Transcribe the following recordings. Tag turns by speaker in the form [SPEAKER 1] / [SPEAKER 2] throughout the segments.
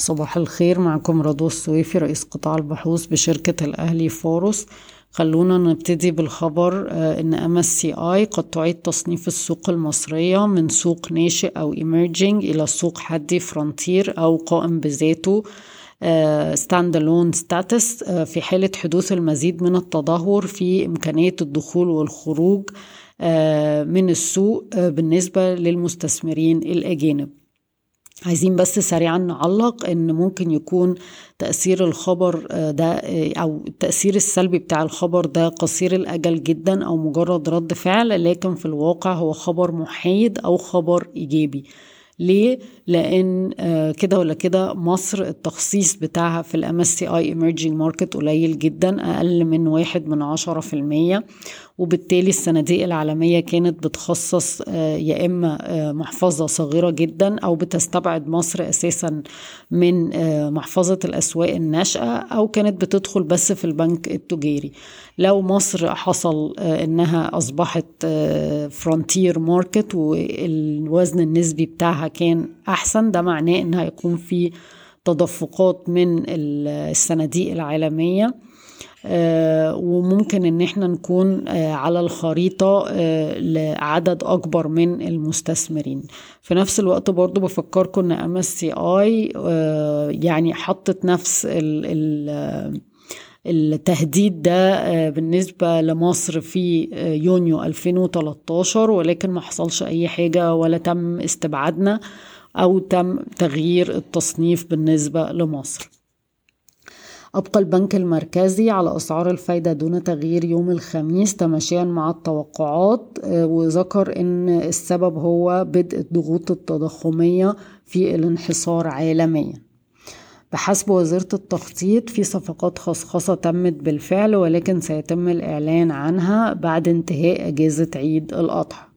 [SPEAKER 1] صباح الخير معكم رضوى السويفي رئيس قطاع البحوث بشركة الأهلي فاروس خلونا نبتدي بالخبر آه، إن MSCI قد تعيد تصنيف السوق المصرية من سوق ناشئ أو emerging إلى سوق حدي frontier أو قائم بذاته standalone status في حالة حدوث المزيد من التدهور في إمكانية الدخول والخروج آه، من السوق آه، بالنسبة للمستثمرين الأجانب. عايزين بس سريعا نعلق إن ممكن يكون تأثير الخبر آه، ده أو التأثير السلبي بتاع الخبر ده قصير الأجل جدا أو مجرد رد فعل لكن في الواقع هو خبر محايد أو خبر إيجابي ليه؟ لأن آه، كده ولا كده مصر التخصيص بتاعها في MSCI emerging market قليل جدا أقل من واحد من عشرة في المية وبالتالي الصناديق العالمية كانت بتخصص آه، يا إما آه، محفظة صغيرة جدا أو بتستبعد مصر أساسا من محفظة الأسواق الناشئة أو كانت بتدخل بس في البنك التجاري. لو مصر حصل إنها أصبحت frontier market والوزن النسبي بتاعها كان أحسن ده معناه إن هيكون في تدفقات من الصناديق العالمية آه وممكن إن إحنا نكون آه على الخريطة آه لعدد أكبر من المستثمرين. في نفس الوقت برضو بفكركم إن MSCI يعني حطت نفس ال ال التهديد ده بالنسبة لمصر في يونيو 2013 ولكن ما حصلش أي حاجة ولا تم استبعادنا. أو تم تغيير التصنيف بالنسبة لمصر. أبقى البنك المركزي على أسعار الفايدة دون تغيير يوم الخميس تماشيا مع التوقعات آه، وذكر أن السبب هو بدء الضغوط التضخمية في الانحصار عالميا. بحسب وزارة التخطيط في صفقات خصخصة تمت بالفعل ولكن سيتم الإعلان عنها بعد انتهاء أجازة عيد الأضحى.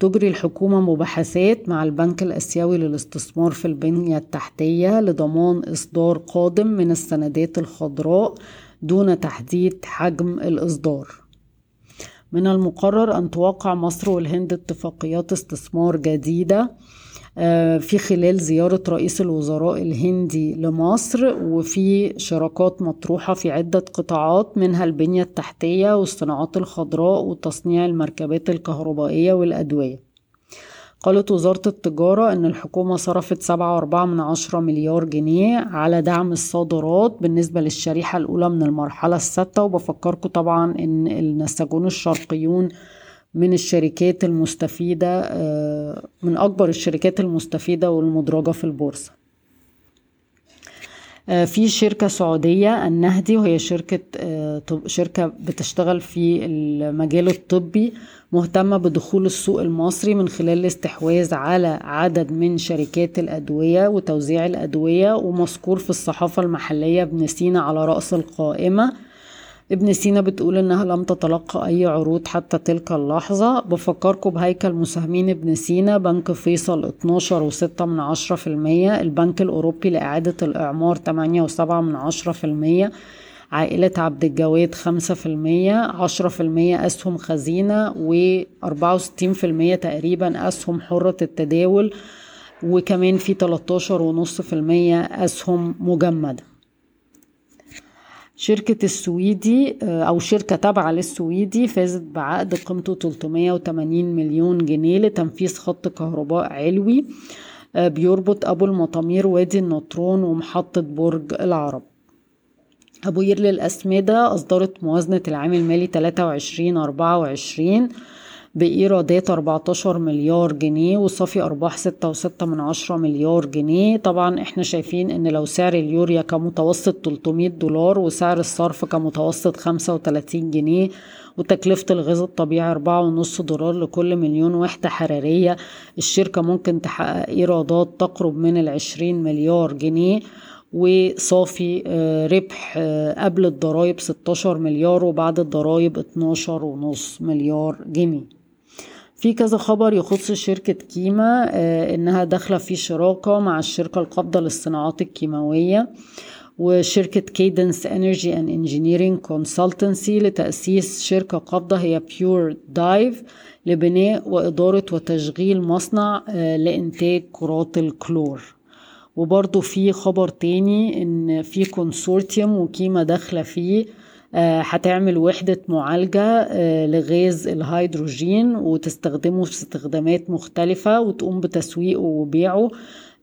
[SPEAKER 1] تجري الحكومة مباحثات مع البنك الأسيوي للاستثمار في البنية التحتية لضمان إصدار قادم من السندات الخضراء دون تحديد حجم الإصدار. من المقرر أن توقع مصر والهند اتفاقيات استثمار جديدة في خلال زيارة رئيس الوزراء الهندي لمصر وفي شراكات مطروحة في عدة قطاعات منها البنية التحتية والصناعات الخضراء وتصنيع المركبات الكهربائية والأدوية. قالت وزارة التجارة أن الحكومة صرفت سبعة وأربعة من عشرة مليار جنيه على دعم الصادرات بالنسبة للشريحة الأولى من المرحلة السادسة وبفكركم طبعا أن النساجون الشرقيون من الشركات المستفيدة آه، من أكبر الشركات المستفيدة والمدرجة في البورصة. آه، في شركة سعودية النهدي وهي شركة آه، شركة بتشتغل في المجال الطبي مهتمة بدخول السوق المصري من خلال الاستحواذ على عدد من شركات الأدوية وتوزيع الأدوية ومذكور في الصحافة المحلية ابن سينا على رأس القائمة. ابن سينا بتقول إنها لم تتلقى أي عروض حتى تلك اللحظة. بفكركم بهيكل مساهمين ابن سينا بنك فيصل 12 وستة من عشرة في المية البنك الأوروبي لإعادة الإعمار 8 وسبعة من عشرة في المية عائلة عبد الجواد خمسة في المية عشرة في المية أسهم خزينة وأربعة وستين في المية تقريبا أسهم حرة التداول وكمان في تلاتاشر ونص في المية أسهم مجمدة. شركة السويدي آه، أو شركة تابعة للسويدي فازت بعقد قيمته 380 مليون جنيه لتنفيذ خط كهرباء علوي آه، بيربط أبو المطامير وادي النطرون ومحطة برج العرب. أبو ير للأسمدة أصدرت موازنة العام المالي 23 24 بإيرادات 14 مليار جنيه وصافي أرباح 6.6 من عشرة مليار جنيه. طبعا إحنا شايفين إن لو سعر اليوريا كمتوسط 300 دولار وسعر الصرف كمتوسط 35 جنيه وتكلفة الغاز الطبيعي أربعة ونص دولار لكل مليون وحدة حرارية الشركة ممكن تحقق إيرادات تقرب من العشرين مليار جنيه. وصافي آه، ربح آه، قبل الضرايب 16 مليار وبعد الضرايب 12 ونص مليار جنيه. في كذا خبر يخص شركة كيما آه، إنها داخلة في شراكة مع الشركة القابضة للصناعات الكيماوية وشركة Cadence Energy and Engineering Consultancy لتأسيس شركة قابضة هي بيور دايف لبناء وإدارة وتشغيل مصنع آه، لإنتاج كرات الكلور. وبرضو في خبر تاني إن في consortium وكيما داخلة فيه هتعمل وحدة معالجة آه، لغاز الهيدروجين وتستخدمه في استخدامات مختلفة وتقوم بتسويقه وبيعه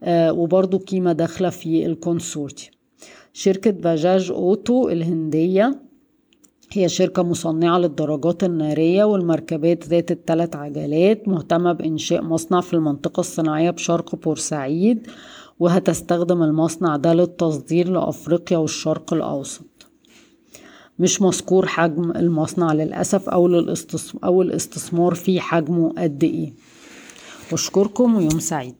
[SPEAKER 1] آه، وبرضو كيما داخلة في ال consortium. شركة Bajaj Auto الهندية هي شركة مصنعة للدراجات النارية والمركبات ذات الثلاث عجلات مهتمة بإنشاء مصنع في المنطقة الصناعية بشرق بورسعيد وهتستخدم المصنع ده للتصدير لأفريقيا والشرق الأوسط. مش مذكور حجم المصنع للأسف أو, أو الاستثمار في حجمه قد إيه. بشكركم ويوم سعيد.